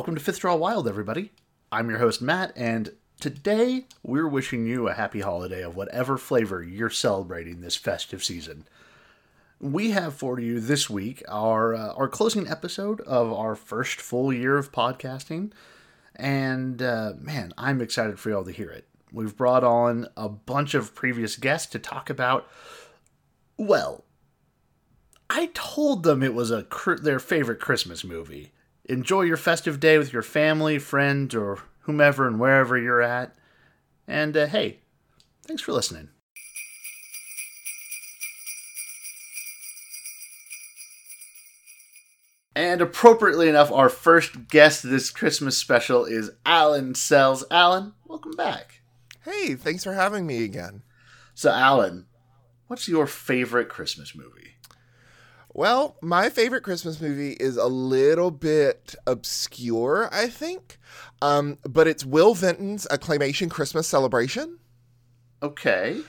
Welcome to Fifth Draw Wild, everybody. I'm your host, Matt, and today we're wishing you a happy holiday of whatever flavor you're celebrating this festive season. We have for you this week our uh, our closing episode of our first full year of podcasting, and uh, man, I'm excited for y'all to hear it. We've brought on a bunch of previous guests to talk about, well, I told them it was a their favorite Christmas movie enjoy your festive day with your family, friends, or whomever and wherever you're at. And uh, hey, thanks for listening. And appropriately enough, our first guest this Christmas special is Alan Sells. Alan, welcome back. Hey, thanks for having me again. So, Alan, what's your favorite Christmas movie? Well, my favorite Christmas movie is a little bit obscure, I think, um, but it's Will Vinton's A Claymation Christmas Celebration. Okay.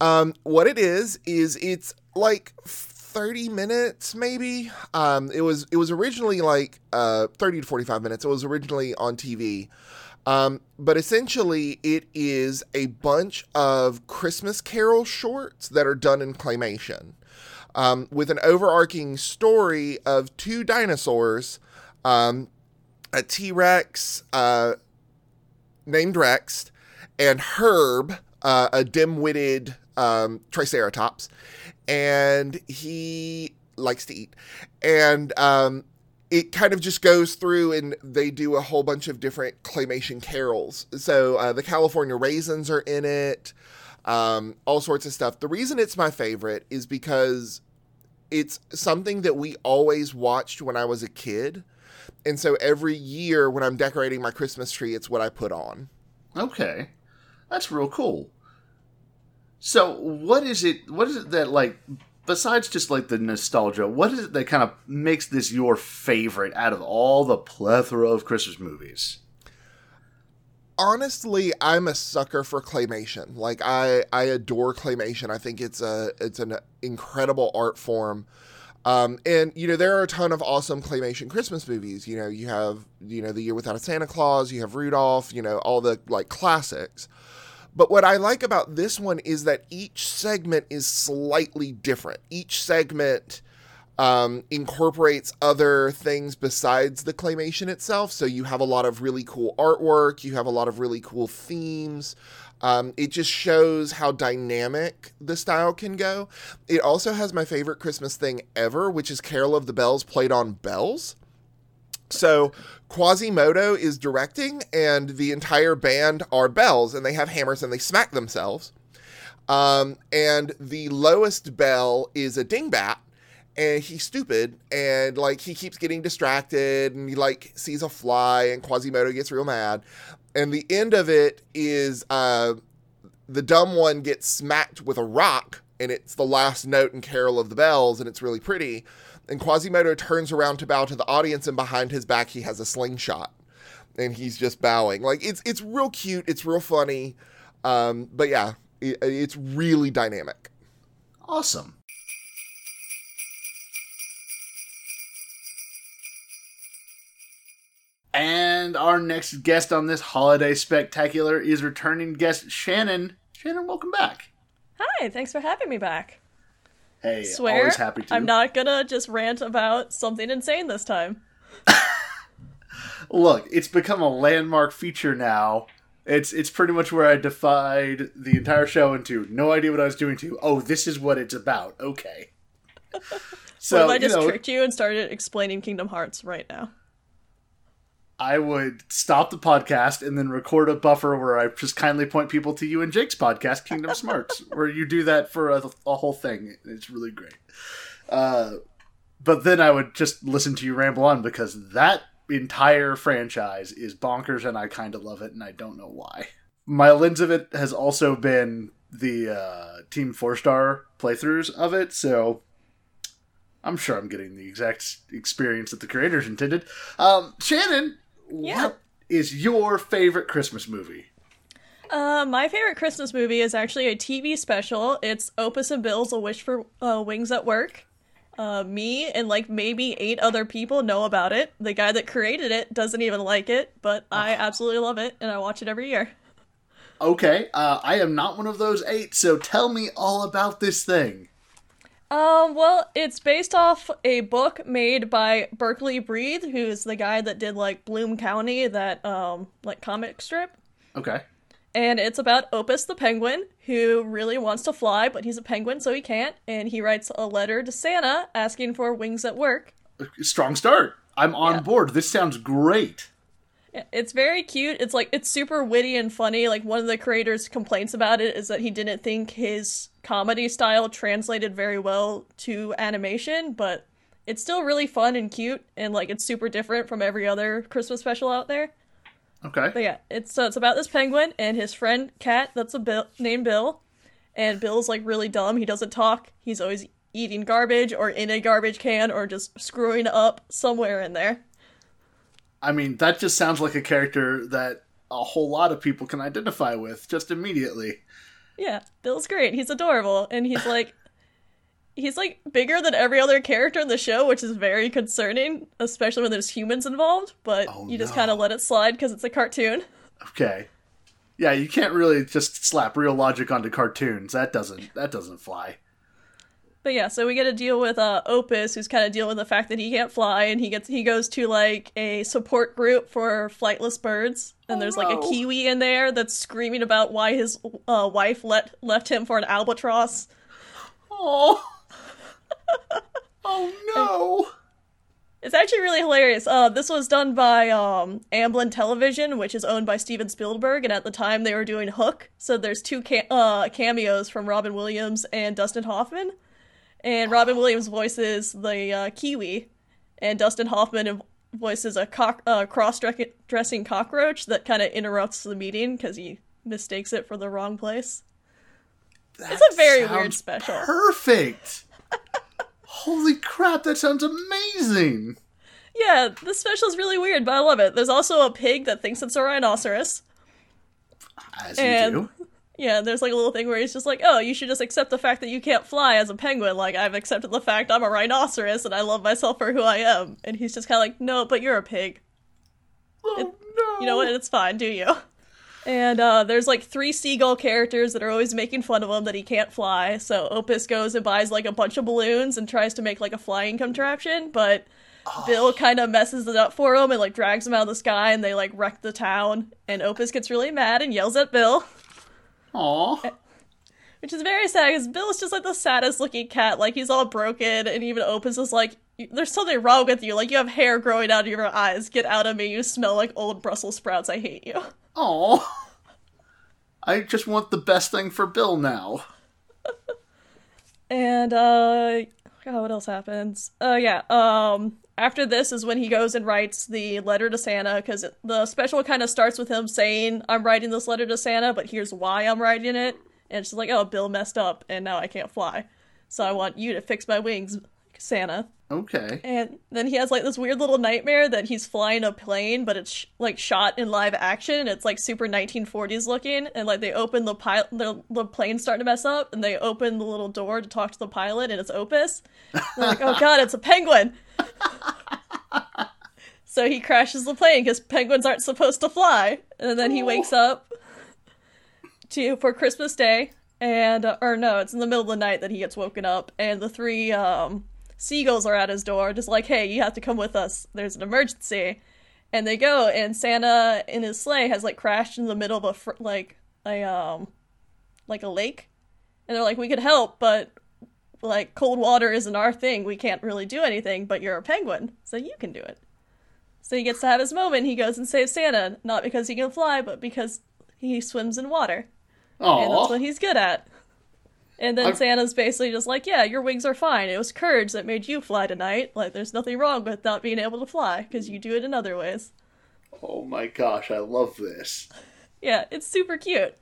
Um, what it is is it's like 30 minutes maybe um, it was it was originally like uh, 30 to 45 minutes it was originally on tv um, but essentially it is a bunch of christmas carol shorts that are done in claymation um, with an overarching story of two dinosaurs, um, a T Rex uh, named Rex, and Herb, uh, a dim witted um, Triceratops. And he likes to eat. And um, it kind of just goes through and they do a whole bunch of different claymation carols. So uh, the California Raisins are in it um, all sorts of stuff. The reason it's my favorite is because it's something that we always watched when I was a kid. And so every year when I'm decorating my Christmas tree, it's what I put on. Okay. That's real cool. So, what is it what is it that like besides just like the nostalgia, what is it that kind of makes this your favorite out of all the plethora of Christmas movies? Honestly i'm a sucker for claymation. Like i i adore claymation. I think it's a it's an incredible art form. Um, and you know there are a ton of awesome claymation christmas movies. You know you have you know the year without a santa claus you have rudolph you know all the like classics. But what i like about this one is that each segment is slightly different. Each segment um, incorporates other things besides the claymation itself. So you have a lot of really cool artwork, you have a lot of really cool themes. Um, it just shows how dynamic the style can go. It also has my favorite Christmas thing ever, which is Carol of the Bells played on bells. So Quasimodo is directing, and the entire band are bells, and they have hammers and they smack themselves. Um, and the lowest bell is a dingbat, and he's stupid and like he keeps getting distracted and he like sees a fly and Quasimodo gets real mad. And the end of it is uh the dumb one gets smacked with a rock and it's the last note in Carol of the Bells and it's really pretty. And Quasimodo turns around to bow to the audience and behind his back he has a slingshot and he's just bowing. Like it's it's real cute, it's real funny. Um but yeah, it, it's really dynamic. Awesome. And our next guest on this holiday spectacular is returning guest Shannon. Shannon, welcome back. Hi, thanks for having me back. Hey, Swear, always happy to. I'm not gonna just rant about something insane this time. Look, it's become a landmark feature now. It's it's pretty much where I defied the entire show into no idea what I was doing to. Oh, this is what it's about. Okay. So what if I just you know, tricked you and started explaining Kingdom Hearts right now? I would stop the podcast and then record a buffer where I just kindly point people to you and Jake's podcast, Kingdom Smarts, where you do that for a, a whole thing. It's really great. Uh, but then I would just listen to you ramble on because that entire franchise is bonkers and I kind of love it and I don't know why. My lens of it has also been the uh, Team Four Star playthroughs of it, so I'm sure I'm getting the exact experience that the creators intended. Um, Shannon, yeah. what is your favorite Christmas movie? Uh, my favorite Christmas movie is actually a TV special. It's Opus and Bill's A Wish for uh, Wings That Work. Uh, me and like maybe eight other people know about it. The guy that created it doesn't even like it, but I absolutely love it and I watch it every year. Okay, uh, I am not one of those eight, so tell me all about this thing. Um, well, it's based off a book made by Berkeley Breathed, who's the guy that did like Bloom County, that um like comic strip. Okay. And it's about Opus the penguin, who really wants to fly, but he's a penguin, so he can't. And he writes a letter to Santa asking for wings at work. Strong start. I'm on Yeah. board. This sounds great. It's very cute. It's like it's super witty and funny. Like one of the creators' complaints about it is that he didn't think his comedy style translated very well to animation, but it's still really fun and cute and like it's super different from every other Christmas special out there. Okay. But yeah, it's so it's about this penguin and his friend Cat that's a Bill named Bill. And Bill's like really dumb. He doesn't talk. He's always eating garbage or in a garbage can or just screwing up somewhere in there. I mean, that just sounds like a character that a whole lot of people can identify with just immediately. Yeah, Bill's great. He's adorable, and he's like, he's like bigger than every other character in the show, which is very concerning, especially when there's humans involved. But Oh, you just no. kind of let it slide because it's a cartoon. Okay. Yeah, you can't really just slap real logic onto cartoons. That doesn't that doesn't fly. But yeah, so we get to deal with uh, Opus, who's kind of dealing with the fact that he can't fly, and he gets he goes to like a support group for flightless birds, and Oh, there's like a kiwi in there that's screaming about why his uh, wife let left him for an albatross. Oh. oh no. It's actually really hilarious. Uh, this was done by um, Amblin Television, which is owned by Steven Spielberg, and at the time they were doing Hook. So there's two ca- uh, cameos from Robin Williams and Dustin Hoffman, and Robin Williams voices the uh, Kiwi, and Dustin Hoffman voices a cock- uh, cross-dressing cockroach that kind of interrupts the meeting because he mistakes it for the wrong place. That a very weird special. Perfect. Holy crap, that sounds amazing. Yeah, this special is really weird, but I love it. There's also a pig that thinks it's a rhinoceros. As you do. Yeah, there's like a little thing where he's just like, "Oh, you should just accept the fact that you can't fly as a penguin. Like I've accepted the fact I'm a rhinoceros and I love myself for who I am." And he's just kind of like, "No, but you're a pig. Oh no. You know what? It's fine. Do you?" And uh, there's like three seagull characters that are always making fun of him that he can't fly. So Opus goes and buys like a bunch of balloons and tries to make like a flying contraption, but Bill kind of messes it up for him and like drags him out of the sky and they like wreck the town. And Opus gets really mad and yells at Bill. Aw. Which is very sad because Bill is just like the saddest looking cat. Like he's all broken, and even Opus is like, "There's something wrong with you. Like you have hair growing out of your eyes. Get out of me. You smell like old Brussels sprouts. I hate you." Aw. I just want the best thing for Bill now. And uh, God, what else happens? Uh, yeah. Um, after this is when he goes and writes the letter to Santa because the special kind of starts with him saying, "I'm writing this letter to Santa, but here's why I'm writing it." And it's just like, "Oh, Bill messed up, and now I can't fly, so I want you to fix my wings, Santa." Okay. And then he has like this weird little nightmare that he's flying a plane, but it's sh- like shot in live action. It's like super 1940s looking, and like they open the pilot, the, the plane's starting to mess up, and they open the little door to talk to the pilot, and it's Opus. And they're like, oh god, it's a penguin. so he crashes the plane because penguins aren't supposed to fly, and then he wakes up to for Christmas Day, and uh, or no, it's in the middle of the night that he gets woken up, and the three um seagulls are at his door, just like, hey, you have to come with us. There's an emergency. And they go, and Santa in his sleigh has like crashed in the middle of a fr- like a um like a lake, and they're like, we could help, but like cold water isn't our thing. We can't really do anything. But you're a penguin, so you can do it. So he gets to have his moment. He goes and saves Santa, not because he can fly, but because he swims in water, and that's what he's good at. And then I'm- Santa's basically just like, yeah, your wings are fine. It was courage that made you fly tonight. Like, there's nothing wrong with not being able to fly, because you do it in other ways. Oh my gosh, I love this. Yeah, it's super cute.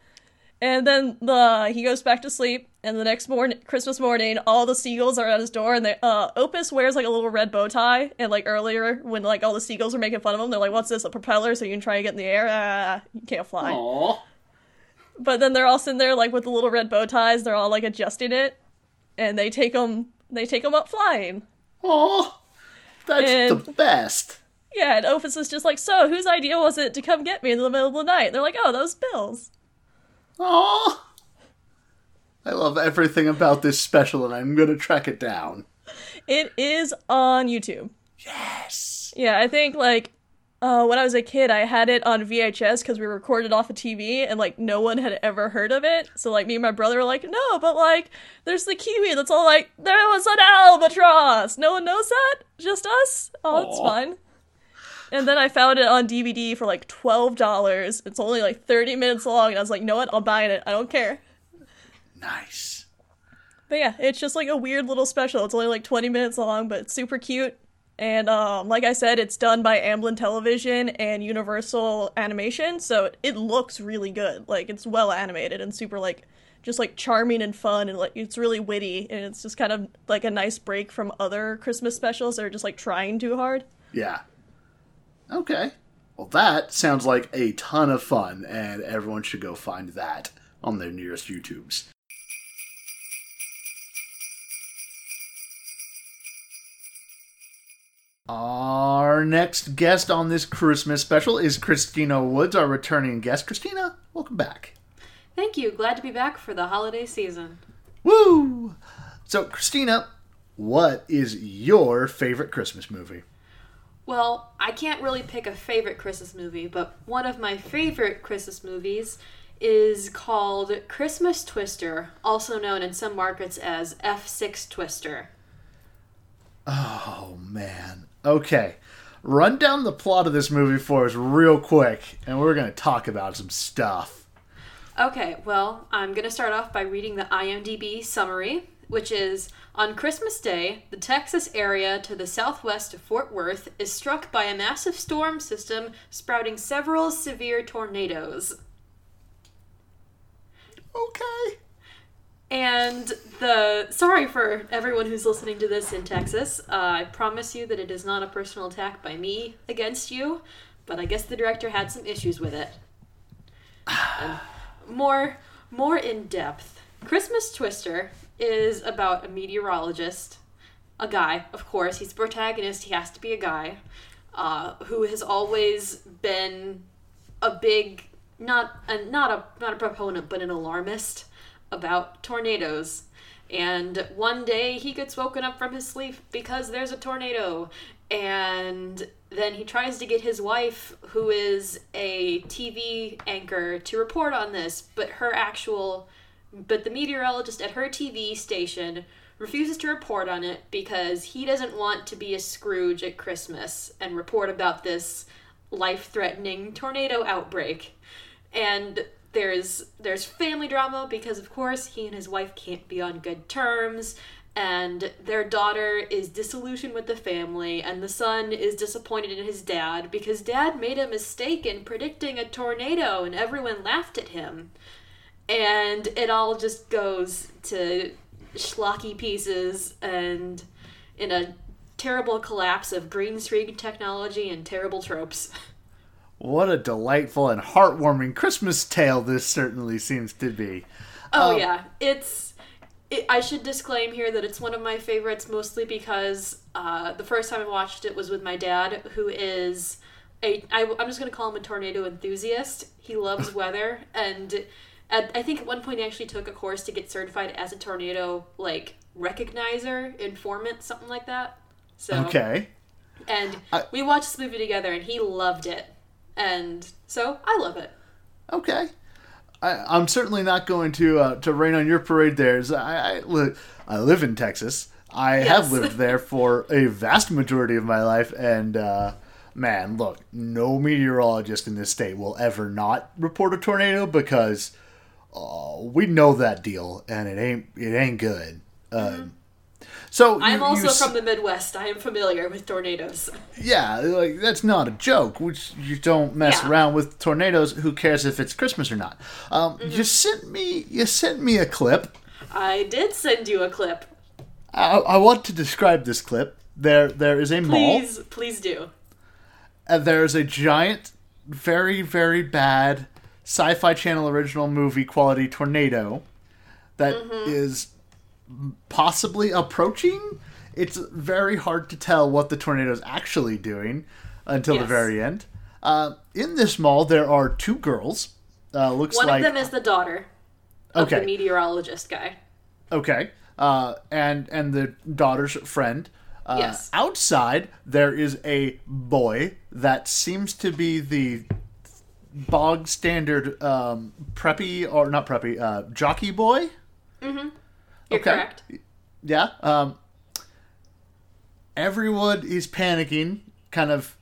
And then the he goes back to sleep, and the next morning, Christmas morning, all the seagulls are at his door, and they, uh, Opus wears like a little red bow tie. And like earlier, when like all the seagulls were making fun of him, they're like, "What's this? A propeller? So you can try and get in the air? Ah, you can't fly." Aw. But then they're all sitting there like with the little red bow ties. They're all like adjusting it, and they take them. They take them up flying. Oh, that's And- the best. Yeah, and Opus is just like, so whose idea was it to come get me in the middle of the night? They're like, oh, those Bill's. Oh, I love everything about this special, and I'm gonna track it down. It is on YouTube. Yes. Yeah, I think like uh, when I was a kid, I had it on VHS because we recorded off a TV, and like no one had ever heard of it. So like me and my brother were like, no, but like there's the kiwi that's all like there was an albatross. No one knows that, just us. Oh, it's fine. And then I found it on DVD for like twelve dollars. It's only like thirty minutes long, and I was like, you know what? I'll buy it. I don't care. Nice. But yeah, it's just like a weird little special. It's only like 20 minutes long, but it's super cute. And um, like I said, it's done by Amblin Television and Universal Animation, so it, it looks really good. Like it's well animated and super like just like charming and fun and like it's really witty and it's just kind of like a nice break from other Christmas specials that are just like trying too hard. Yeah. Okay. Well, that sounds like a ton of fun, and everyone should go find that on their nearest YouTubes. Our next guest on this Christmas special is Christina Woods, our returning guest. Christina, welcome back. Thank you. Glad to be back for the holiday season. Woo! So, Christina, what is your favorite Christmas movie? Well, I can't really pick a favorite Christmas movie, but one of my favorite Christmas movies is called Christmas Twister, also known in some markets as F6 Twister. Oh man. Okay. Run down the plot of this movie for us real quick, and we're gonna talk about some stuff. Okay, well, I'm going to start off by reading the IMDb summary, which is On Christmas Day, the Texas area to the southwest of Fort Worth is struck by a massive storm system sprouting several severe tornadoes. Okay. And the sorry for everyone who's listening to this in Texas. Uh, I promise you that it is not a personal attack by me against you, but I guess the director had some issues with it. More more in depth. Christmas Twister is about a meteorologist, a guy, of course. He's the protagonist. He has to be a guy uh, who has always been a big not a not a not a proponent but an alarmist about tornadoes and one day he gets woken up from his sleep because there's a tornado and then he tries to get his wife who is a TV anchor to report on this but her actual but the meteorologist at her TV station refuses to report on it because he doesn't want to be a Scrooge at Christmas and report about this life-threatening tornado outbreak. And there's there's family drama because of course he and his wife can't be on good terms and their daughter is disillusioned with the family and the son is disappointed in his dad because dad made a mistake in predicting a tornado and everyone laughed at him and it all just goes to schlocky pieces and in a terrible collapse of green screen technology and terrible tropes. What a delightful and heartwarming Christmas tale this certainly seems to be. Oh Um, yeah, it's. It, I should disclaim here that it's one of my favorites, mostly because uh, the first time I watched it was with my dad, who is a. I, I'm just gonna call him a tornado enthusiast. He loves weather, and at, I think at one point he actually took a course to get certified as a tornado like recognizer, informant, something like that. So Okay. and I- we watched this movie together, and he loved it, and so I love it. Okay. I, I'm certainly not going to uh, to rain on your parade. There, As I I, li- I live in Texas. I have lived there for a vast majority of my life, and uh, man, look, no meteorologist in this state will ever not report a tornado because uh, we know that deal, and it ain't it ain't good. Um, so Mm-hmm. I'm you- also you from the Midwest. I am familiar with tornadoes. yeah, like that's not a joke. Which you don't mess Yeah. around with tornadoes. Who cares if it's Christmas or not? Um, Mm-hmm. You sent me you sent me a clip. I did send you a clip. I, I want to describe this clip. There there is a mall. Please, please do. And there is a giant, very very bad sci-fi channel original movie quality tornado that Mm-hmm. is possibly approaching. it's very hard to tell what the tornado is actually doing until the very end. Uh, in this mall, there are two girls. Uh, looks One like of them is the daughter of Okay. the meteorologist guy. Okay. Uh, and and the daughter's friend. Uh, Yes. Outside there is a boy that seems to be the bog standard um, preppy or not preppy uh, jockey boy. You're Okay. correct. Yeah. Um, everyone is panicking, kind of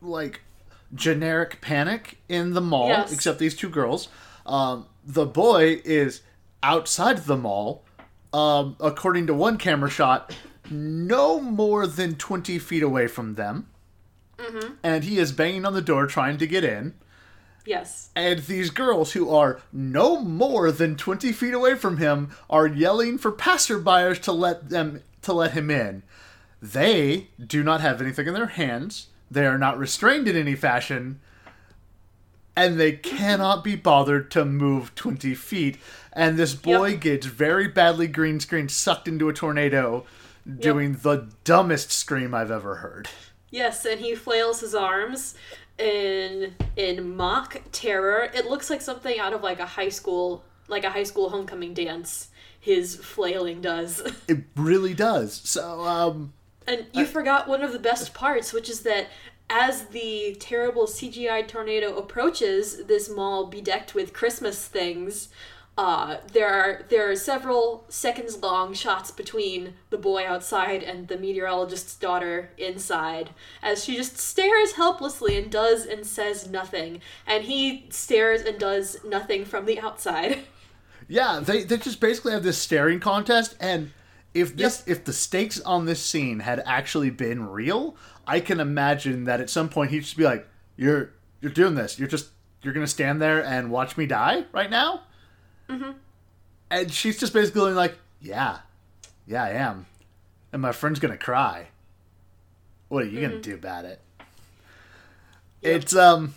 like generic panic in the mall, Yes. except these two girls. Um, the boy is outside the mall, um, according to one camera shot, no more than 20 feet away from them. Mm-hmm. And he is banging on the door trying to get in. Yes. And these girls, who are no more than 20 feet away from him, are yelling for passerbyers to let them to let him in. They do not have anything in their hands. They are not restrained in any fashion. And they mm-hmm. cannot be bothered to move 20 feet. And this boy Yep. gets very badly green screen sucked into a tornado, doing the dumbest scream I've ever heard. Yes, and he flails his arms in in mock terror. It looks like something out of like a high school like a high school homecoming dance. His flailing does. It really does. So, um, And you forgot one of the best parts, which is that as the terrible CGI tornado approaches this mall bedecked with Christmas things, uh, there are there are several seconds long shots between the boy outside and the meteorologist's daughter inside as she just stares helplessly and does and says nothing and he stares and does nothing from the outside Yeah, they, they just basically have this staring contest, and if this if the stakes on this scene had actually been real, I can imagine that at some point he'd just be like, "You're you're doing this. You're just you're gonna stand there and watch me die right now." Mm-hmm. And she's just basically like, "Yeah, yeah, I am," and my friend's gonna cry. What are you gonna do about it? It's um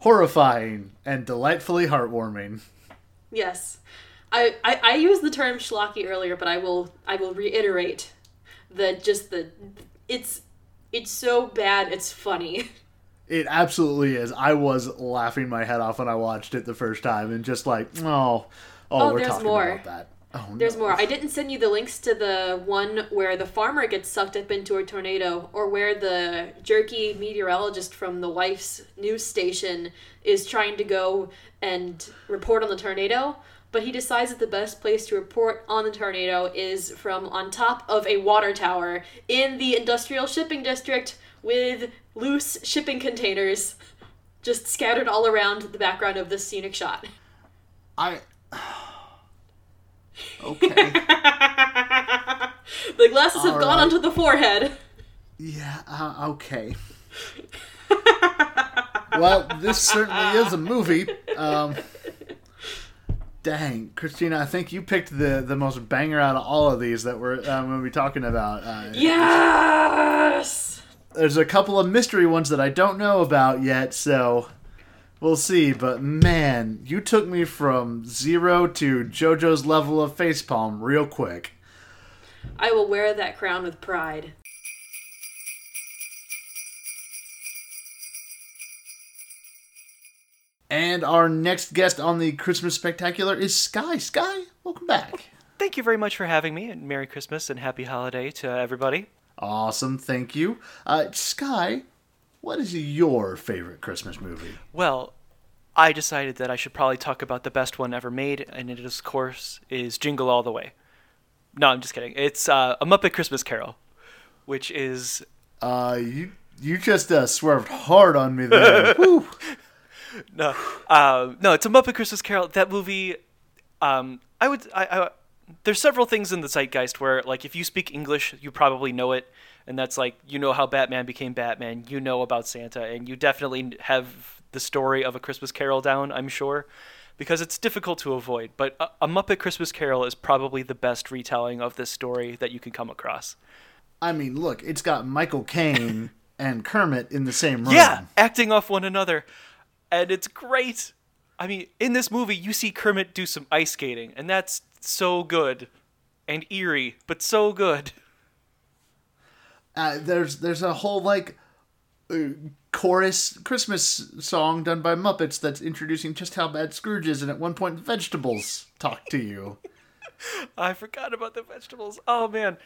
horrifying and delightfully heartwarming. Yes. I, I, I used the term schlocky earlier, but I will I will reiterate that just the it's it's so bad it's funny. It absolutely is. I was laughing my head off when I watched it the first time, and just like, oh, oh, Oh, we're there's talking more. about that. Oh, There's no. more. I didn't send you the links to the one where the farmer gets sucked up into a tornado, or where the jerky meteorologist from the wife's news station is trying to go and report on the tornado. But he decides that the best place to report on the tornado is from on top of a water tower in the industrial shipping district with loose shipping containers just scattered all around the background of this scenic shot. I. okay. The glasses have All gone right. onto the forehead. Yeah. Uh, okay. well, this certainly is a movie. Um, dang, Christina, I think you picked the the most banger out of all of these that we're um, going to be talking about. Uh, Yes. There's a couple of mystery ones that I don't know about yet, so we'll see. But man, you took me from zero to JoJo's level of facepalm real quick. I will wear that crown with pride. And our next guest on the Christmas Spectacular is Sky. Sky, welcome back. Thank you very much for having me, and Merry Christmas and Happy Holiday to everybody. Awesome, thank you. Uh, Sky, what is your favorite Christmas movie? Well, I decided that I should probably talk about the best one ever made, and it of course is Jingle All the Way. No, I'm just kidding. It's uh, A Muppet Christmas Carol, which is Uh, you you just uh, swerved hard on me there. No, uh, no, it's a Muppet Christmas Carol. That movie, um, I would, I, I, there's several things in the zeitgeist where, like, if you speak English, you probably know it, and that's like, you know how Batman became Batman, you know about Santa, and you definitely have the story of a Christmas Carol down. I'm sure, because it's difficult to avoid. But a, a Muppet Christmas Carol is probably the best retelling of this story that you can come across. I mean, look, it's got Michael Caine and Kermit in the same room. Yeah, acting off one another. And it's great. I mean, in this movie, you see Kermit do some ice skating, and that's so good and eerie, but so good. Uh, there's there's a whole like uh, chorus Christmas song done by Muppets that's introducing just how bad Scrooge is, and at one point vegetables talk to you. I forgot about the vegetables. Oh man,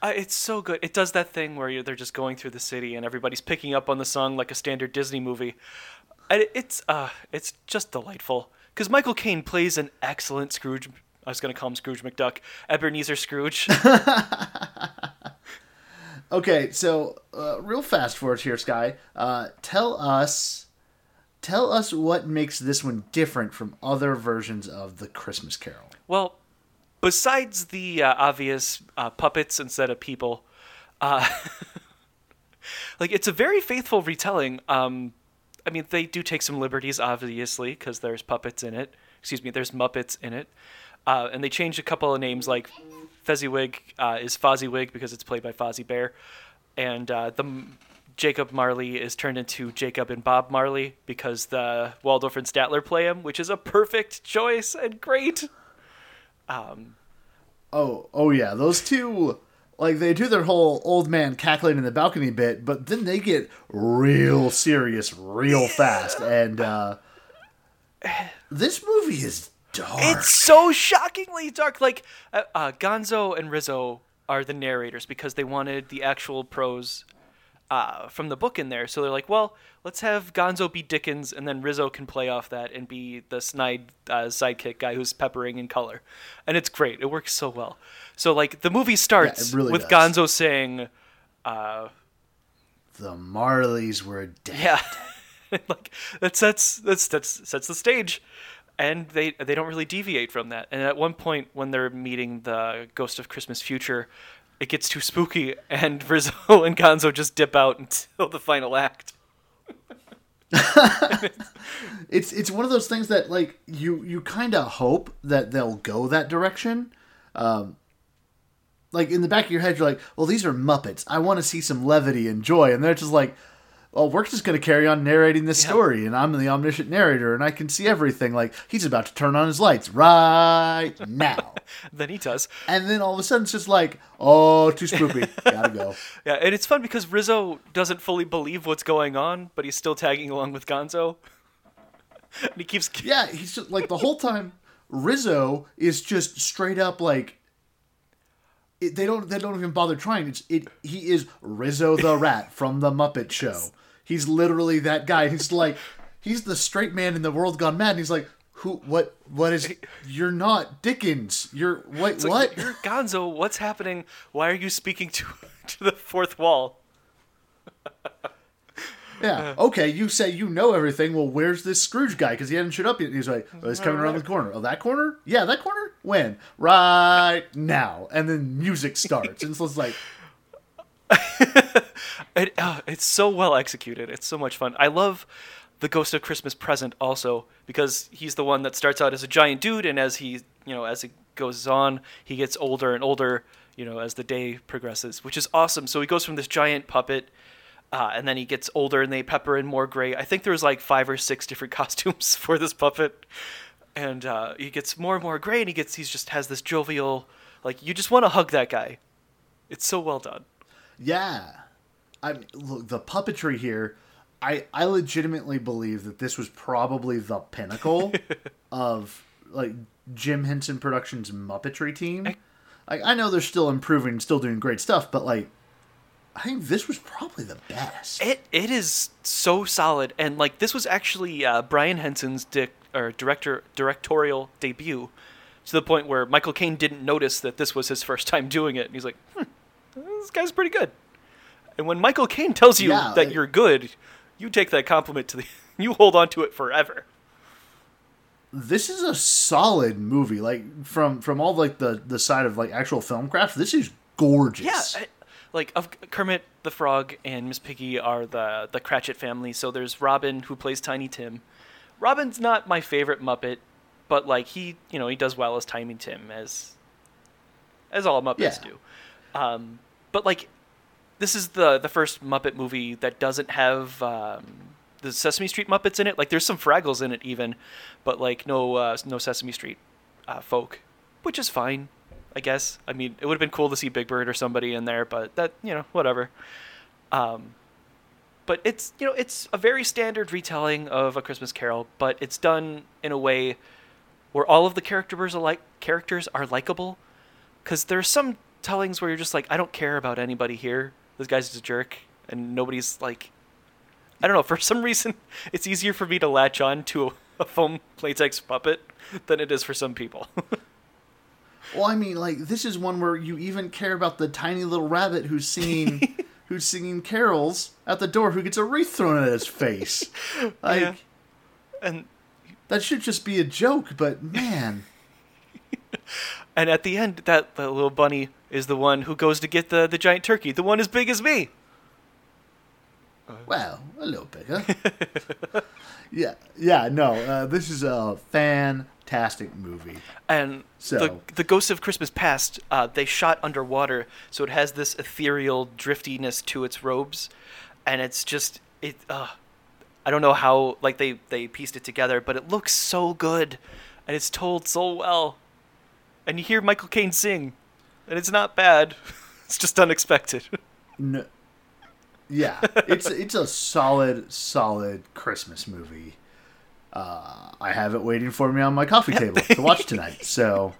uh, it's so good. It does that thing where you they're just going through the city and everybody's picking up on the song like a standard Disney movie. And it- it's uh, it's just delightful because Michael Caine plays an excellent Scrooge. I was gonna call him Scrooge McDuck, Ebenezer Scrooge. Okay, so uh, real fast forward here, Sky. Uh, tell us, tell us what makes this one different from other versions of the Christmas Carol. Well, besides the uh, obvious uh, puppets instead of people, uh, like it's a very faithful retelling. Um, I mean, they do take some liberties, obviously, because there's puppets in it. Excuse me, there's Muppets in it, uh, and they changed a couple of names. Like Fezziwig uh, is Fozziwig because it's played by Fozzie Bear, and uh, the Jacob Marley is turned into Jacob and Bob Marley because the Waldorf and Statler play him, which is a perfect choice and great. Oh, oh yeah, those two, like they do their whole old man cackling in the balcony bit, but then they get real serious real fast, and uh, this movie is dark. It's so shockingly dark. Like uh, uh, Gonzo and Rizzo are the narrators because they wanted the actual prose uh, from the book in there. So they're like, well, let's have Gonzo be Dickens, and then Rizzo can play off that and be the snide uh, sidekick guy who's peppering in color, and it's great. It works so well. So like the movie starts really with does. Gonzo saying, uh, the Marleys were dead. Yeah, like that sets that's that's sets the stage, and they they don't really deviate from that. And at one point, when they're meeting the Ghost of Christmas Future, it gets too spooky, and Rizzo and Gonzo just dip out until the final act. it's it's one of those things that like you you kind of hope that they'll go that direction um like in the back of your head you're like well these are muppets i want to see some levity and joy and they're just like well we're just going to carry on narrating this story and i'm the omniscient narrator and i can see everything like he's about to turn on his lights right now Then he does. and then all of a sudden it's just like oh too spooky gotta go Yeah, and it's fun because Rizzo doesn't fully believe what's going on, but he's still tagging along with Gonzo. and he keeps Yeah, he's just like the whole time. Rizzo is just straight up like. It, they don't. They don't even bother trying. It's it. He is Rizzo the Rat from the Muppet Show. He's literally that guy. He's like, he's the straight man in the world gone mad. And he's like, who? What? What is? You're not Dickens. You're what? It's like, what? You're Gonzo. What's happening? Why are you speaking to to the fourth wall? Yeah. Okay. You say you know everything. Well, where's this Scrooge guy? Because he hasn't showed up yet. And he's like, oh, he's coming around the corner. Oh, that corner? Yeah, that corner. When? Right now. And then music starts, and so it's like, It, uh, it's so well executed. It's so much fun. I love the Ghost of Christmas Present also because he's the one that starts out as a giant dude, and as he, you know, as it goes on, he gets older and older. You know, as the day progresses, which is awesome. So he goes from this giant puppet, uh, and then he gets older, and they pepper in more gray. I think there was like five or six different costumes for this puppet, and uh, he gets more and more gray, and he gets he's just has this jovial, like you just want to hug that guy. It's so well done. Yeah. I mean, look, the puppetry here, I I legitimately believe that this was probably the pinnacle of like Jim Henson Productions Muppetry team. Like I know they're still improving, still doing great stuff, but like I think this was probably the best. It it is so solid, and like this was actually uh, Brian Henson's or director directorial debut, to the point where Michael Caine didn't notice that this was his first time doing it, and he's like, hmm, "This guy's pretty good." And when Michael Caine tells you Yeah, that it- you're good, you take that compliment to the you hold on to it forever. This is a solid movie. Like from from all like the the side of like actual film craft, this is gorgeous. Yeah, I, like of Kermit the Frog and Miss Piggy are the the Cratchit family. So there's Robin who plays Tiny Tim. Robin's not my favorite Muppet, but like he, you know, he does well as Tiny Tim as as all Muppets Yeah. do. Um, but like this is the the first Muppet movie that doesn't have um, the Sesame Street Muppets in it. Like there's some Fraggles in it even, but like no uh, no Sesame Street uh, folk, which is fine. I guess. I mean, it would have been cool to see Big Bird or somebody in there, but that you know, whatever. Um, but it's you know, it's a very standard retelling of A Christmas Carol, but it's done in a way where all of the characters are like characters are likable. Because there's some tellings where you're just like, I don't care about anybody here. This guy's just a jerk, and nobody's like, I don't know. For some reason, it's easier for me to latch on to a, a foam latex puppet than it is for some people. Well, I mean, like this is one where you even care about the tiny little rabbit who's singing, who's singing carols at the door, who gets a wreath thrown at his face. Like Yeah. and that should just be a joke, but man, and at the end, that, that little bunny is the one who goes to get the, the giant turkey, the one as big as me. well, a little bigger. yeah, yeah, no, uh, this is a fantastic movie. And So- the the Ghosts of Christmas Past, uh, they shot underwater, so it has this ethereal driftiness to its robes, and it's just it. Uh, I don't know how like they they pieced it together, but it looks so good, and it's told so well, and you hear Michael Caine sing, and it's not bad. It's just unexpected. No, yeah, it's it's a solid, solid Christmas movie. Uh, I have it waiting for me on my coffee table to watch tonight. So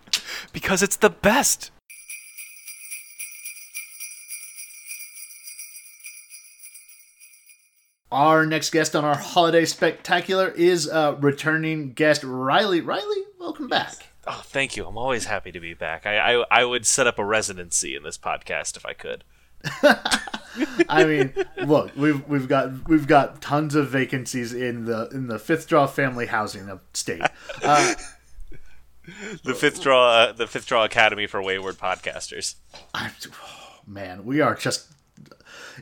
because it's the best. Our next guest on our holiday spectacular is uh, returning guest Riley. Riley, welcome back. Oh, thank you. I'm always happy to be back. I, I I would set up a residency in this podcast if I could. I mean, look, we've we've got we've got tons of vacancies in the in the fifth draw family housing of state. Uh, The fifth draw, uh, the fifth draw academy for wayward podcasters. I, oh, man, we are just.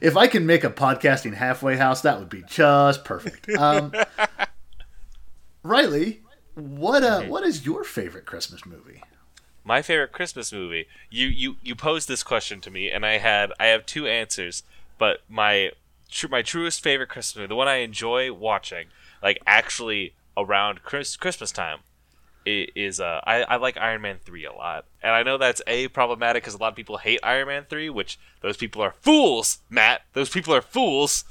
If I can make a podcasting halfway house, that would be just perfect. Um, Riley, what uh, what is your favorite Christmas movie? My favorite Christmas movie. You you you posed this question to me, and I had I have two answers. But my tr- my truest favorite Christmas movie, the one I enjoy watching, like actually around Chris- Christmas time, is uh I, I like Iron Man three a lot, and I know that's a problematic because a lot of people hate Iron Man three, which those people are fools, Matt. Those people are fools.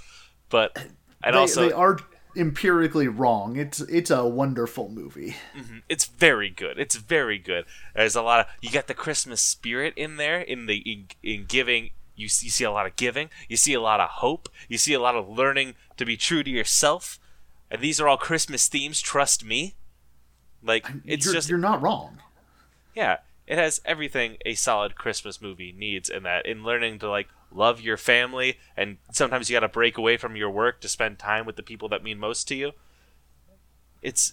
But and They, also they are empirically wrong. It's it's a wonderful movie. Mm-hmm. it's very good. It's very good. There's a lot of you got the Christmas spirit in there in the in, in giving. You see, you see a lot of giving. You see a lot of hope. You see a lot of learning to be true to yourself. And these are all Christmas themes. Trust me. Like it's you're, just you're not wrong. yeah. It has everything a solid Christmas movie needs in that. In learning to like love your family, and sometimes you got to break away from your work to spend time with the people that mean most to you. It's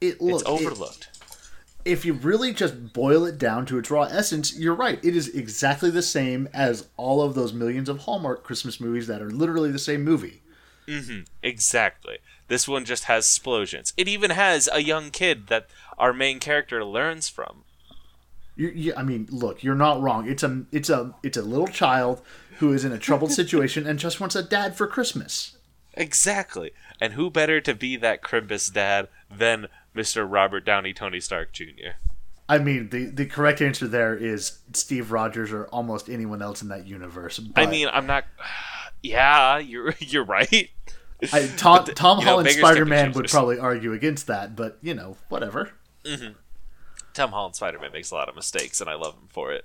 It look, it's it- overlooked. if you really just boil it down to its raw essence, you're right. It is exactly the same as all of those millions of Hallmark Christmas movies that are literally the same movie. Mm-hmm. Exactly. This one just has explosions. It even has a young kid that our main character learns from. You, I mean, look, you're not wrong. It's a it's a it's a little child who is in a troubled situation and just wants a dad for Christmas. Exactly. And who better to be that Crimbus dad than Mr. Robert Downey Tony Stark Jr.? I mean, the the correct answer there is Steve Rogers or almost anyone else in that universe. I mean, I'm not. Yeah, you're you're right. I, Tom, Tom Holland beggars can't be Spider Man would probably argue against that, but you know, whatever. Mm-hmm. Tom Holland Spider Man makes a lot of mistakes, and I love him for it.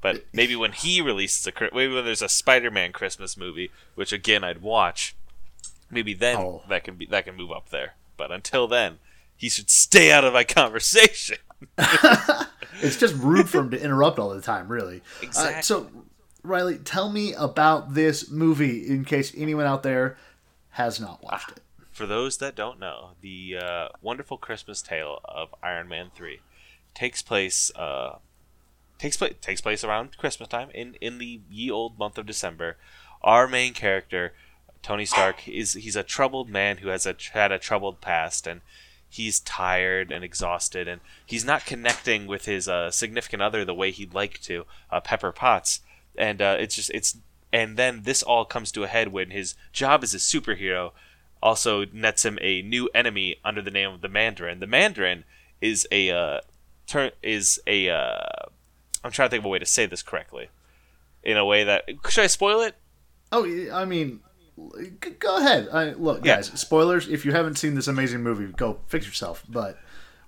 But maybe when he releases a, maybe when there's a Spider Man Christmas movie, which again I'd watch, maybe then Oh. that can be that can move up there. But until then, he should stay out of my conversation. It's just rude for him to interrupt all the time, really. Uh, Exactly. so, Riley, tell me about this movie in case anyone out there has not watched it. For those that don't know, the uh, wonderful Christmas tale of Iron Man three takes place uh, takes place takes place around Christmas time in in the ye old month of December. Our main character, Tony Stark, is he's a troubled man who has a had a troubled past and he's tired and exhausted and he's not connecting with his uh, significant other the way he'd like to, uh, Pepper Potts. And uh, it's just it's and then this all comes to a head when his job as a superhero also nets him a new enemy under the name of the Mandarin. The Mandarin is a uh, tur- is a uh, I'm trying to think of a way to say this correctly, in a way that should I spoil it? Oh, I mean, go ahead. I, look, Yeah. guys, spoilers. If you haven't seen this amazing movie, go fix yourself. But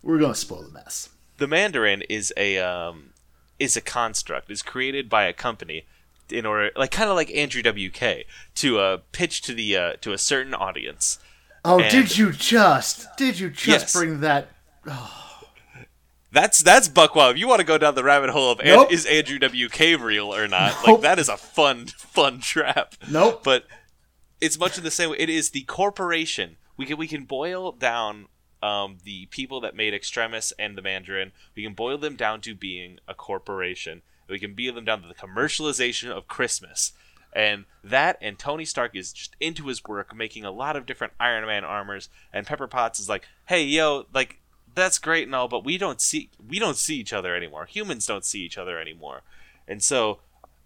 we're going to spoil the mess. the Mandarin is a um, is a construct is created by a company in order like kind of like Andrew WK to uh, pitch to the uh, to a certain audience. Oh, And- did you just? Did you just Yes. bring that? That's that's Buckwild. If you want to go down the rabbit hole of Nope. is Andrew WK real or not, Nope. like that is a fun fun trap. Nope. But it's much in the same way. It is the corporation. We can we can boil down um, the people that made Extremis and the Mandarin. We can boil them down to being a corporation. We can boil them down to the commercialization of Christmas. And that and Tony Stark is just into his work, making a lot of different Iron Man armors. And Pepper Potts is like, "Hey, yo, like that's great and all, but we don't see we don't see each other anymore. Humans don't see each other anymore." And so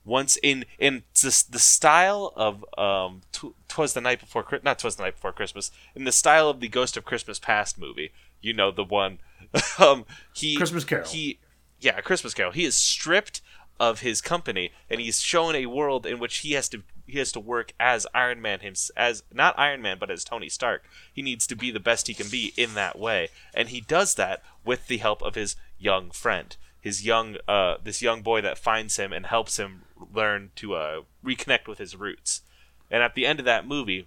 once in in the, the style of um twas the night before not twas the night before christmas in the style of the ghost of christmas past movie you know the one um he Christmas Carol. he yeah christmas carol he is stripped of his company and he's shown a world in which he has to he has to work as iron man him as not iron man but as tony stark. He needs to be the best he can be in that way. And he does that with the help of his young friend his young uh this young boy that finds him and helps him learn to uh reconnect with his roots. And at the end of that movie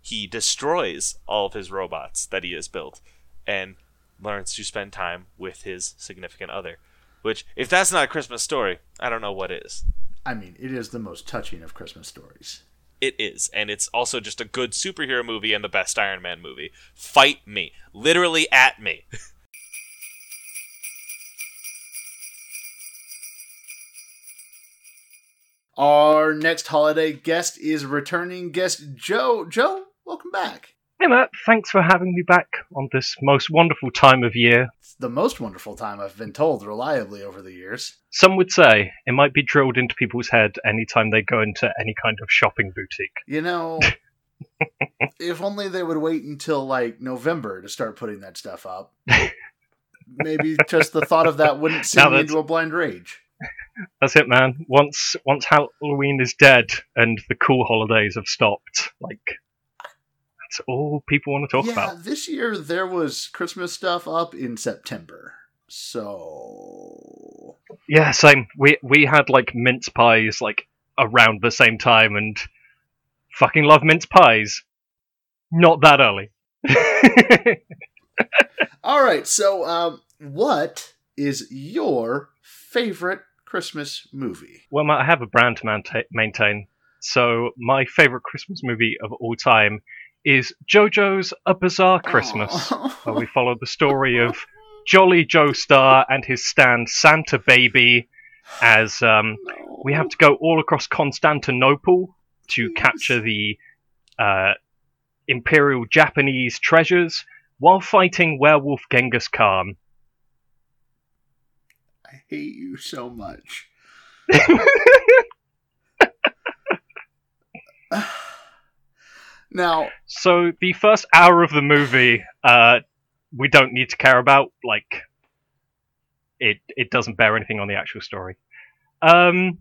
he destroys all of his robots that he has built and learns to spend time with his significant other. Which if that's not a christmas story i don't know what is I mean, it is the most touching of Christmas stories. it is and it's also just a good superhero movie and the best iron man movie fight me literally at me Our next holiday guest is returning guest Joe. Joe, welcome back. Hey Matt, thanks for having me back on this most wonderful time of year. It's the most wonderful time I've been told reliably over the years. Some would say it might be drilled into people's head anytime they go into any kind of shopping boutique. You know, if only they would wait until like November to start putting that stuff up. Maybe just the thought of that wouldn't send me into a blind rage. That's it, man. Once once Halloween is dead and the cool holidays have stopped, like that's all people want to talk yeah, about. this year there was Christmas stuff up in September. So Yeah, same. We we had like mince pies like around the same time, and fucking love mince pies. Not that early. All right, so um, what is your favorite Christmas movie? Well, I have a brand to mainta- maintain. So, my favorite Christmas movie of all time is JoJo's A Bizarre Christmas, Aw. where we follow the story of Jolly Joe Star and his stand Santa Baby as um, we have to go all across Constantinople to capture the uh, Imperial Japanese treasures while fighting werewolf Genghis Khan. I hate you so much. now, So the first hour of the movie, uh, we don't need to care about. Like, it it doesn't bear anything on the actual story. Um,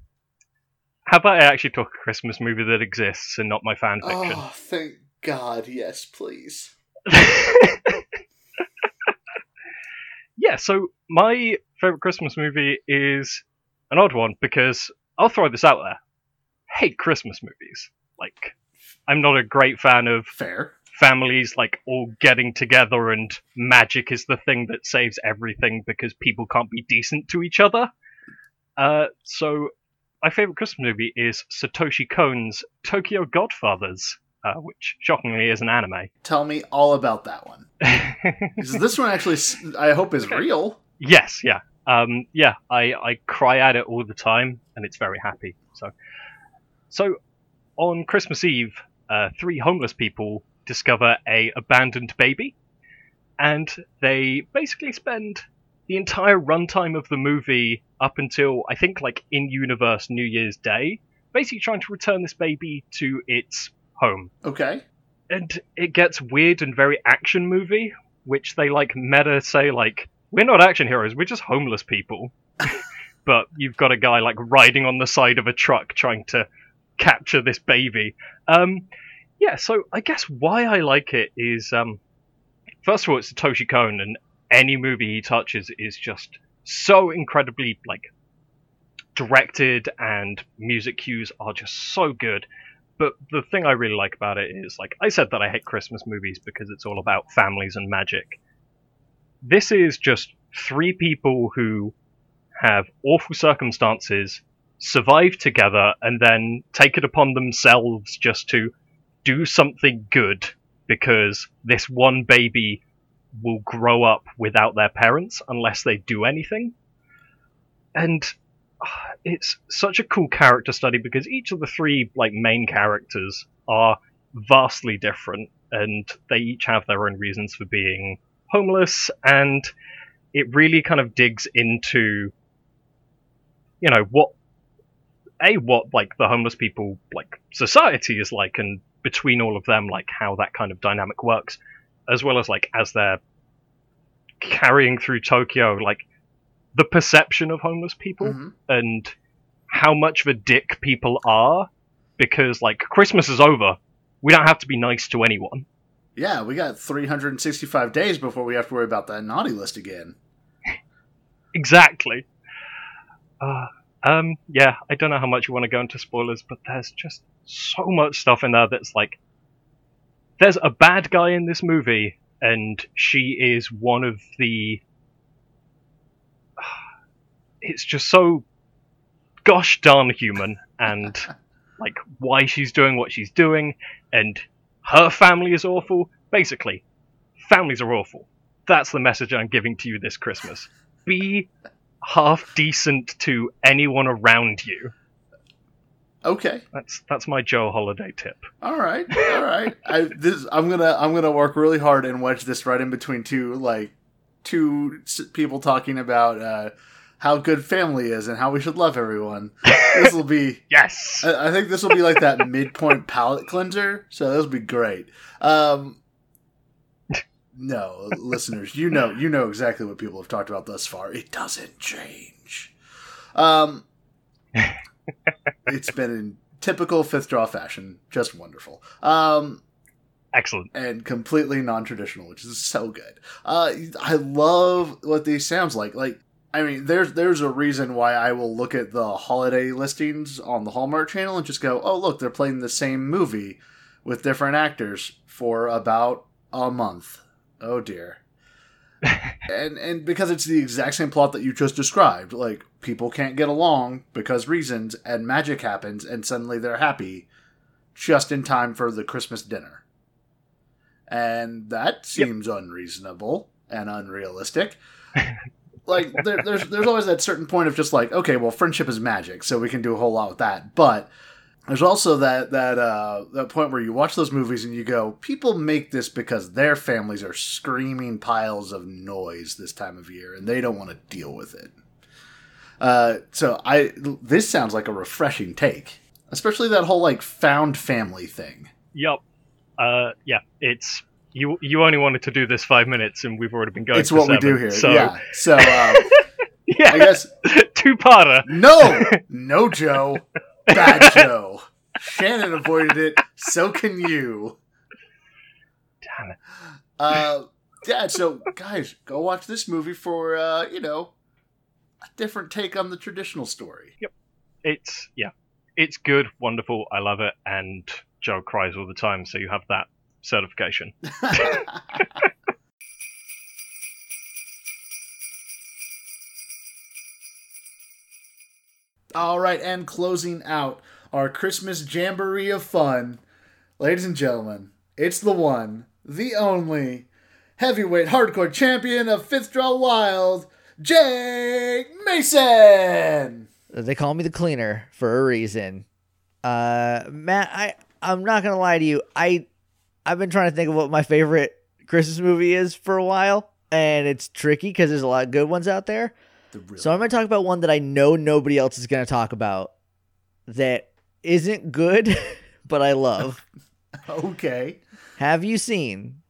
how about I actually talk a Christmas movie that exists and not my fan fiction? oh, thank God, yes, please. yeah. So my favorite Christmas movie is an odd one because I'll throw this out there. Hate Christmas movies. Like, I'm not a great fan of Fair. families like all getting together and magic is the thing that saves everything because people can't be decent to each other. Uh, so my favorite Christmas movie is Satoshi Kon's Tokyo Godfathers, uh, which shockingly is an anime. Tell me all about that one. this one actually, I hope, is real. yes, yeah, um, yeah. I, I cry at it all the time, and it's very happy. So, so on Christmas Eve, uh, three homeless people discover a abandoned baby, and they basically spend the entire runtime of the movie up until I think like in universe New Year's Day, basically trying to return this baby to its home Okay. and it gets weird and very action movie, which they like meta say like we're not action heroes, we're just homeless people. but you've got a guy like riding on the side of a truck trying to capture this baby. Um, yeah, so I guess why I like it is, um, first of all, it's Satoshi Kon, and any movie he touches is just so incredibly like directed, and music cues are just so good. But the thing I really like about it is, like I said, that I hate Christmas movies because it's all about families and magic. This is just three people who have awful circumstances, survive together, and then take it upon themselves just to do something good because this one baby will grow up without their parents unless they do anything. And ah, it's such a cool character study because each of the three like main characters are vastly different and they each have their own reasons for being homeless and it really kind of digs into you know what a what like the homeless people like society is like and between all of them like how that kind of dynamic works as well as like as they're carrying through Tokyo like the perception of homeless people Mhm. and how much of a dick people are because like Christmas is over we don't have to be nice to anyone Yeah, we got 365 days before we have to worry about that naughty list again. Exactly. Uh, um, yeah, I don't know how much you want to go into spoilers, but there's just so much stuff in there that's like. There's a bad guy in this movie, and she is one of the. It's just so gosh darn human, and like why she's doing what she's doing, and her family is awful. Basically, families are awful. That's the message I'm giving to you this Christmas be half decent to anyone around you. Okay. That's that's my Joe Holiday tip. All right. All right. I this I'm going to I'm to work really hard and wedge this right in between two like two people talking about uh how good family is and how we should love everyone. This will be Yes. I I think this will be like that midpoint palate cleanser, so this will be great. Um, no, listeners, you know, you know exactly what people have talked about thus far. It doesn't change. Um, it's been in typical fifth draw fashion, just wonderful. Um, Excellent. and completely non-traditional, which is so good. Uh, I love what these sounds like. Like, I mean, there's there's a reason why I will look at the holiday listings on the Hallmark Channel and just go, oh look, they're playing the same movie with different actors for about a month. Oh dear. and and because it's the exact same plot that you just described, like people can't get along because reasons, and magic happens, and suddenly they're happy, just in time for the Christmas dinner and that seems unreasonable and unrealistic. like there, there's there's always that certain point of just like okay, well, friendship is magic, so we can do a whole lot with that. But there's also that that uh, that point where you watch those movies and you go, people make this because their families are screaming piles of noise this time of year, and they don't want to deal with it. Uh, so I this sounds like a refreshing take, especially that whole like found family thing. Yep. Uh, yeah. It's you. You only wanted to do this five minutes, and we've already been going. it's what we do here. So Yeah. So uh, yeah. I guess two parter. no, no, Joe, bad Joe. Shannon avoided it. So can you. Damn it. Uh, yeah. So guys, go watch this movie for uh, you know a different take on the traditional story. Yep. It's yeah. It's good, wonderful. I love it, and Joe cries all the time, so you have that certification. All right, and closing out our Christmas jamboree of fun, ladies and gentlemen, it's the one, the only heavyweight hardcore champion of Fifth Draw Wild, Jake Mason. They call me the cleaner for a reason. Uh, Matt, I I'm not gonna lie to you. I I've been trying to think of what my favorite Christmas movie is for a while, and it's tricky because there's a lot of good ones out there. So I'm gonna talk about one that I know nobody else is gonna talk about that isn't good, but I love. okay. Have you seen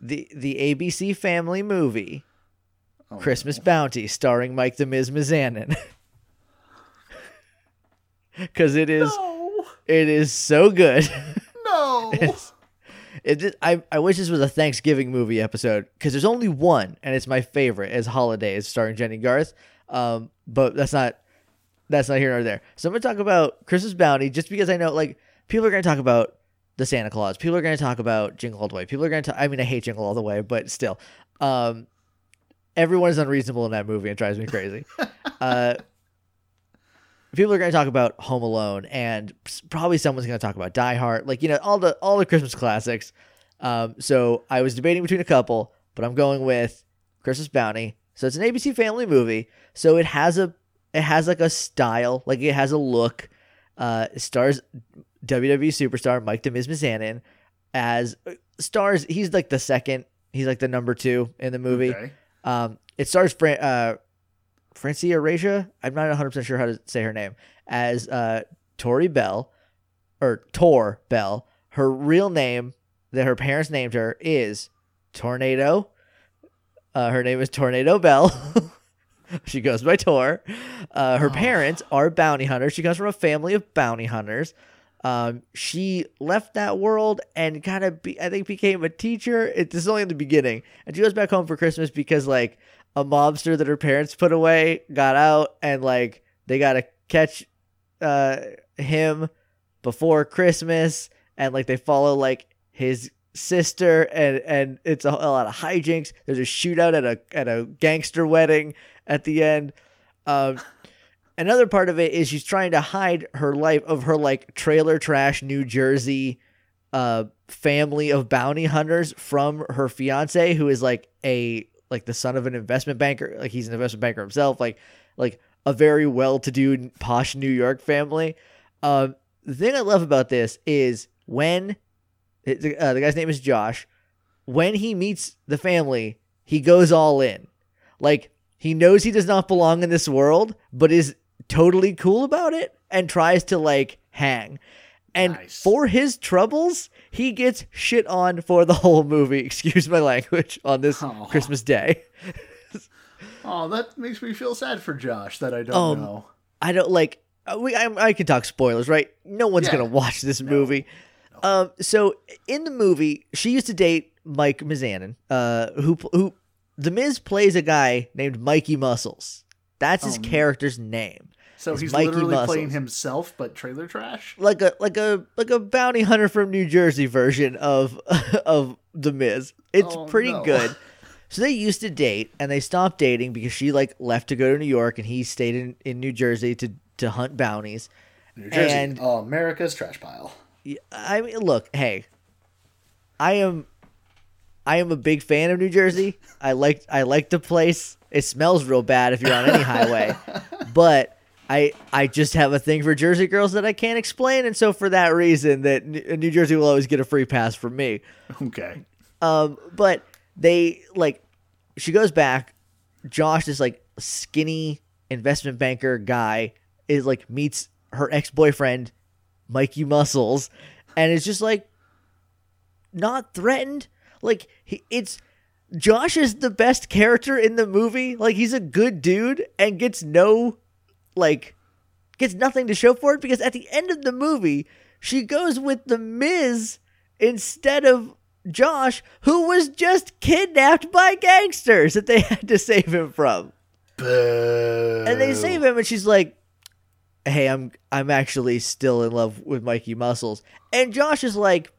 the the ABC Family movie Oh, Christmas Bounty, starring Mike the Miz Mizanin? because it is No. it is so good. No. It's- it I, I wish this was a Thanksgiving movie episode because there's only one and it's my favorite as Holidaze starring Jennie Garth. Um, but that's not that's not here nor there. So I'm gonna talk about Christmas Bounty just because I know like people are gonna talk about the Santa Claus. People are gonna talk about Jingle All the Way. People are gonna talk. I mean, I hate Jingle All the Way, but still, um, everyone is unreasonable in that movie. It drives me crazy. uh, people are going to talk about Home Alone, and probably someone's going to talk about Die Hard, like you know all the all the Christmas classics. Um, so I was debating between a couple, but I'm going with Christmas Bounty. So it's an ABC Family movie. So it has a it has like a style, like it has a look. Uh, it stars WWE superstar Mike Mizanin as uh, stars. He's like the second. He's like the number two in the movie. Okay. Um, it stars Fran- uh, Francia Raja. I'm not 100 percent sure how to say her name as uh, Tori Bell or Tor Bell. Her real name that her parents named her is Tornado. Uh, her name is Tornado Bell. she goes by Tor. Uh, her parents are bounty hunters. She comes from a family of bounty hunters. Um, she left that world and kind of, be, I think, became a teacher. It, this is only in the beginning, and she goes back home for Christmas because like a mobster that her parents put away got out, and like they gotta catch uh him before Christmas, and like they follow like his sister, and and it's a, a lot of hijinks. There's a shootout at a at a gangster wedding at the end. Um, another part of it is she's trying to hide her life of her like trailer trash New Jersey uh family of bounty hunters from her fiance who is like a like the son of an investment banker like he's an investment banker himself like like a very well-to-do posh New York family. Um the thing I love about this is when the, uh, the guy's name is Josh when he meets the family he goes all in. Like he knows he does not belong in this world but is totally cool about it and tries to like hang. And Nice. for his troubles he gets shit on for the whole movie. Excuse my language on this Aw. christmas day. Oh, that makes me feel sad for Josh that I don't Um, know. i don't like uh, we I, I can talk spoilers right? No one's Yeah. gonna watch this movie. Um so in the movie she used to date mike mizanin uh who who the miz plays a guy named mikey muscles. That's his Oh, character's name So he's Mikey literally Muscles. playing himself, but trailer trash. like a like a like a bounty hunter from New Jersey version of of the Miz. It's Oh, pretty no. good. So they used to date and they stopped dating because she like left to go to New York and he stayed in, in New Jersey to to hunt bounties. New Jersey, And- oh, America's trash pile. I mean, look, hey, I am I am a big fan of New Jersey. I like I like the place. It smells real bad if you're on any highway, but I I just have a thing for Jersey girls that I can't explain, and so for that reason, that New Jersey will always get a free pass from me. Okay. Um, but they like she goes back. Josh, this like skinny investment banker guy, is like meets her ex boyfriend, Mikey Muscles, and is just like not threatened. Like he, it's Josh is the best character in the movie. Like he's a good dude and gets no like gets nothing to show for it because at the end of the movie she goes with the Miz instead of Josh, who was just kidnapped by gangsters that they had to save him from. Boo. And they save him, and she's like, "Hey, I'm I'm actually still in love with Mikey Muscles." And Josh is like,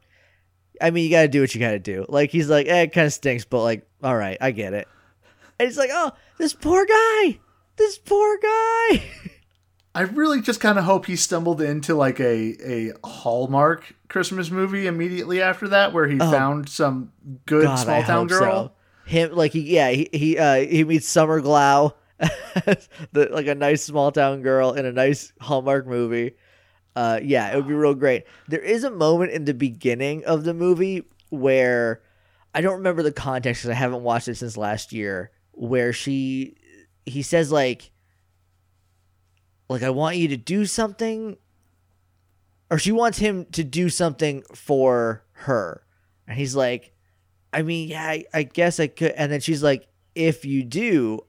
"I mean, you got to do what you got to do." Like he's like, eh, "It kind of stinks, but like, all right, I get it." And he's like, "Oh, this poor guy, this poor guy." I really just kind of hope he stumbled into like a a Hallmark Christmas movie immediately after that, where he found some good Oh. God, small town girl. so. Him like he yeah he he uh he meets Summer Glau, the like a nice small town girl in a nice Hallmark movie. Uh yeah, it would be real great. There is a moment in the beginning of the movie where I don't remember the context because I haven't watched it since last year. Where she he says like like I want you to do something or she wants him to do something for her. And he's like, I mean, yeah, I, I guess I could. And then she's like, if you do,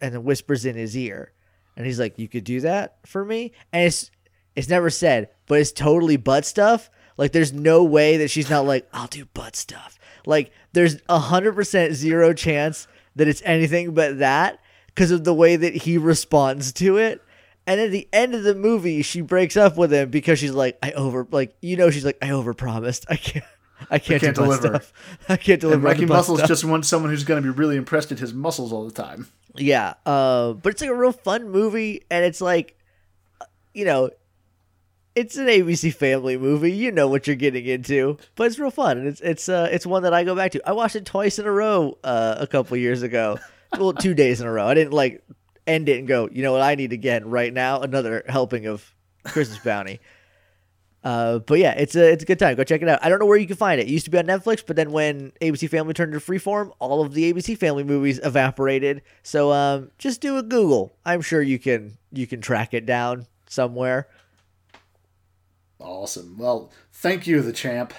and then whispers in his ear. And he's like, you could do that for me? And it's, It's never said, but it's totally butt stuff. Like there's no way that she's not like, I'll do butt stuff. Like there's a hundred percent zero chance that it's anything but that because of the way that he responds to it. And at the end of the movie, she breaks up with him because she's like, I over like you know she's like, I overpromised. I can't I can't, can't deliver. stuff. I can't deliver. on Mikey Muscles stuff. just wants someone who's going to be really impressed at his muscles all the time. Yeah, uh, but it's like a real fun movie, and it's like, you know, it's an ABC Family movie. You know what you're getting into, but it's real fun, and it's it's uh, it's one that I go back to. I watched it twice in a row uh, a couple years ago. Well, two days in a row. I didn't like end it and go. You know what I need to get right now? Another helping of Christmas Bounty. Uh, but yeah, it's a it's a good time. Go check it out. I don't know where you can find it. It used to be on Netflix, but then when ABC Family turned into Freeform, all of the ABC Family movies evaporated. So um, just do a Google. I'm sure you can you can track it down somewhere. Awesome. Well, thank you, the champ.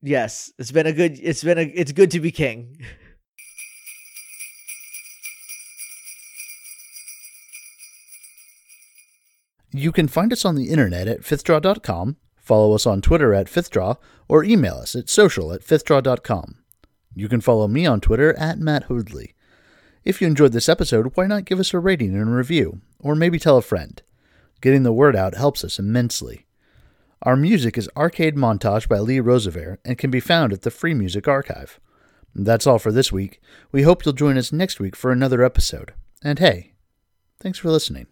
Yes, it's been a good. It's been a. It's good to be king. You can find us on the internet at fifthdraw.com, follow us on Twitter at fifthdraw, or email us at social at fifthdraw.com. You can follow me on Twitter at Matt Hoodley. If you enjoyed this episode, why not give us a rating and a review, or maybe tell a friend? Getting the word out helps us immensely. Our music is Arcade Montage by Lee Rosevere and can be found at the Free Music Archive. That's all for this week. We hope you'll join us next week for another episode. And hey, thanks for listening.